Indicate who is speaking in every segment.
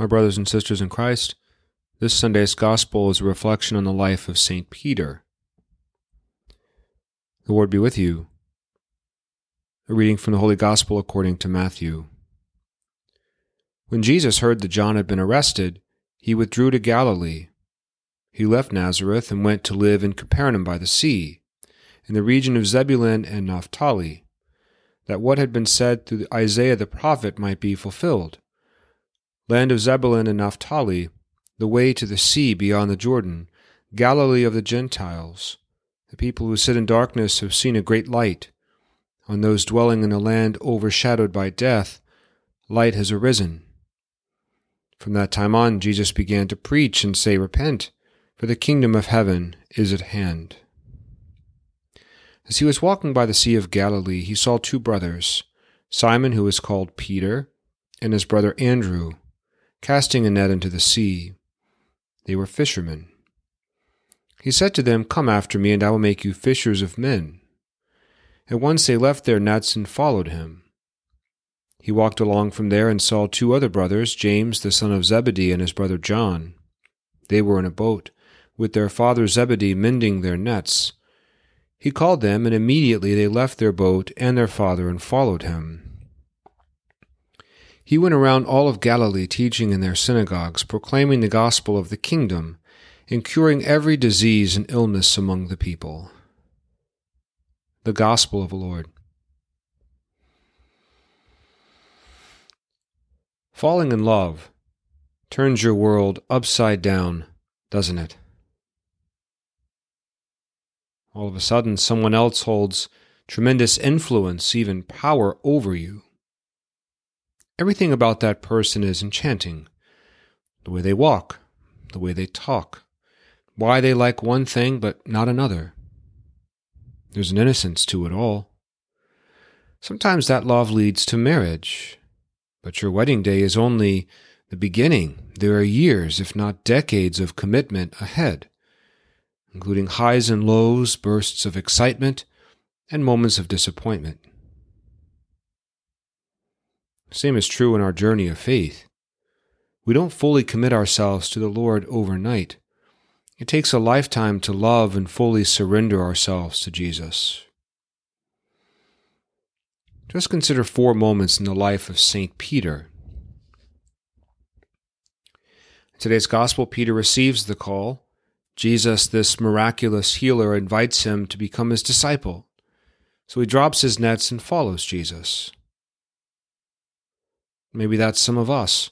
Speaker 1: My brothers and sisters in Christ, this Sunday's Gospel is a reflection on the life of St. Peter. The Lord be with you. A reading from the Holy Gospel according to Matthew. When Jesus heard that John had been arrested, he withdrew to Galilee. He left Nazareth and went to live in Capernaum by the sea, in the region of Zebulun and Naphtali, that what had been said through Isaiah the prophet might be fulfilled. Land of Zebulun and Naphtali, the way to the sea beyond the Jordan, Galilee of the Gentiles. The people who sit in darkness have seen a great light. On those dwelling in a land overshadowed by death, light has arisen. From that time on, Jesus began to preach and say, Repent, for the kingdom of heaven is at hand. As he was walking by the Sea of Galilee, he saw two brothers, Simon, who was called Peter, and his brother Andrew, casting a net into the sea. They were fishermen. He said to them, Come after me, and I will make you fishers of men. At once they left their nets and followed him. He walked along from there and saw two other brothers, James the son of Zebedee and his brother John. They were in a boat, with their father Zebedee mending their nets. He called them, and immediately they left their boat and their father and followed him. He went around all of Galilee teaching in their synagogues, proclaiming the gospel of the kingdom, and curing every disease and illness among the people. The Gospel of the Lord. Falling in love turns your world upside down, doesn't it? All of a sudden, someone else holds tremendous influence, even power over you. Everything about that person is enchanting. The way they walk, the way they talk, why they like one thing but not another. There's an innocence to it all. Sometimes that love leads to marriage, but your wedding day is only the beginning. There are years, if not decades, of commitment ahead, including highs and lows, bursts of excitement, and moments of disappointment. Same is true in our journey of faith. We don't fully commit ourselves to the Lord overnight. It takes a lifetime to love and fully surrender ourselves to Jesus. Just consider four moments in the life of St. Peter. In today's Gospel, Peter receives the call. Jesus, this miraculous healer, invites him to become his disciple. So he drops his nets and follows Jesus. Maybe that's some of us.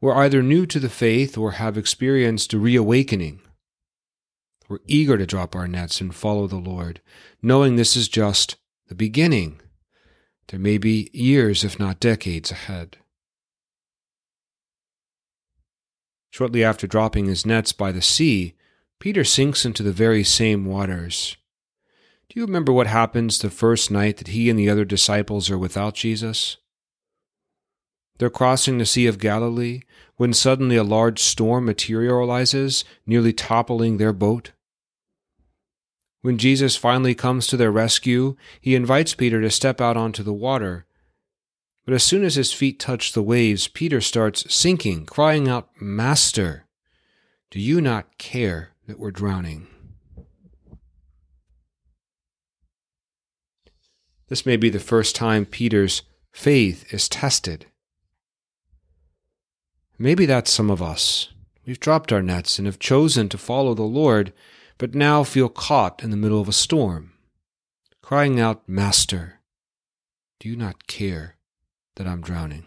Speaker 1: We're either new to the faith or have experienced a reawakening. We're eager to drop our nets and follow the Lord, knowing this is just the beginning there may be years, if not decades, ahead. Shortly after dropping his nets by the sea, Peter sinks into the very same waters. Do you remember what happens the first night that he and the other disciples are without Jesus? They're crossing the Sea of Galilee when suddenly a large storm materializes, nearly toppling their boat. When Jesus finally comes to their rescue, he invites Peter to step out onto the water. But as soon as his feet touch the waves, Peter starts sinking, crying out, Master, do you not care that we're drowning? This may be the first time Peter's faith is tested. Maybe that's some of us. We've dropped our nets and have chosen to follow the Lord but now feel caught in the middle of a storm, crying out, Master, do you not care that I'm drowning?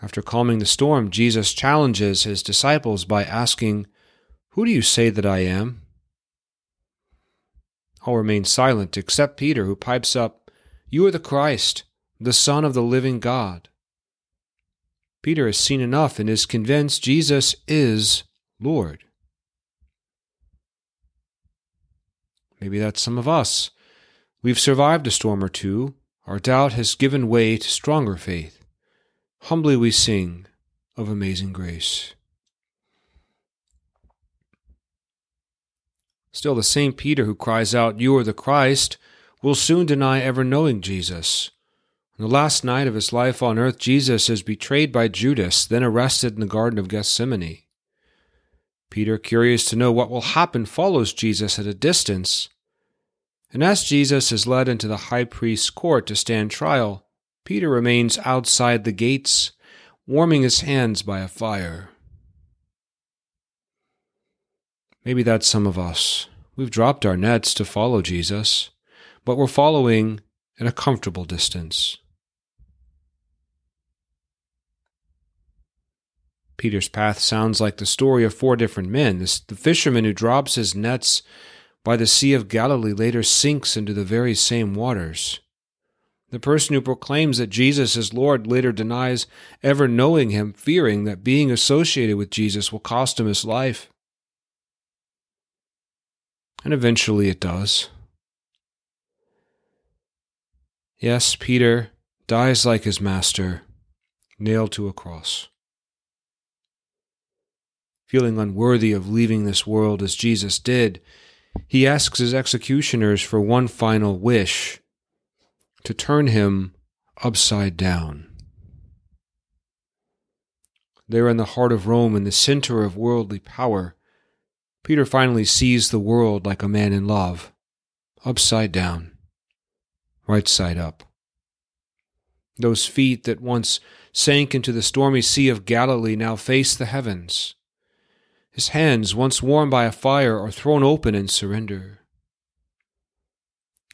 Speaker 1: After calming the storm, Jesus challenges his disciples by asking, Who do you say that I am? All remain silent except Peter, who pipes up, You are the Christ, the Son of the living God. Peter has seen enough and is convinced Jesus is Lord. Maybe that's some of us. We've survived a storm or two. Our doubt has given way to stronger faith. Humbly we sing of amazing grace. Still, the same Peter who cries out, You are the Christ, will soon deny ever knowing Jesus. On the last night of his life on earth, Jesus is betrayed by Judas, then arrested in the Garden of Gethsemane. Peter, curious to know what will happen, follows Jesus at a distance. And as Jesus is led into the high priest's court to stand trial, Peter remains outside the gates, warming his hands by a fire. Maybe that's some of us. We've dropped our nets to follow Jesus, but we're following at a comfortable distance. Peter's path sounds like the story of four different men. This, the fisherman who drops his nets by the Sea of Galilee later sinks into the very same waters. The person who proclaims that Jesus is Lord later denies ever knowing him, fearing that being associated with Jesus will cost him his life. And eventually it does. Yes, Peter dies like his master, nailed to a cross. Feeling unworthy of leaving this world as Jesus did, he asks his executioners for one final wish to turn him upside down. There in the heart of Rome, in the center of worldly power, Peter finally sees the world like a man in love, upside down, right side up. Those feet that once sank into the stormy sea of Galilee now face the heavens. His hands, once warmed by a fire, are thrown open in surrender.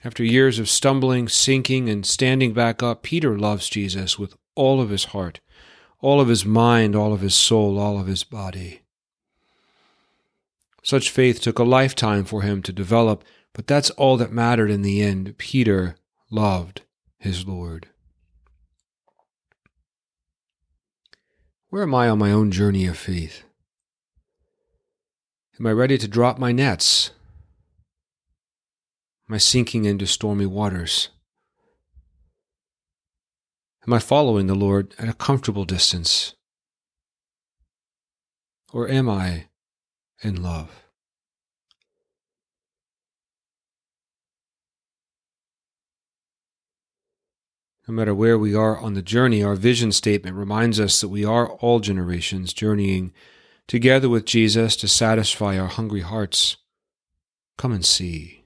Speaker 1: After years of stumbling, sinking, and standing back up, Peter loves Jesus with all of his heart, all of his mind, all of his soul, all of his body. Such faith took a lifetime for him to develop, but that's all that mattered in the end. Peter loved his Lord. Where am I on my own journey of faith? Am I ready to drop my nets? Am I sinking into stormy waters? Am I following the Lord at a comfortable distance? Or am I in love. No matter where we are on the journey, our vision statement reminds us that we are all generations journeying together with Jesus to satisfy our hungry hearts. Come and see.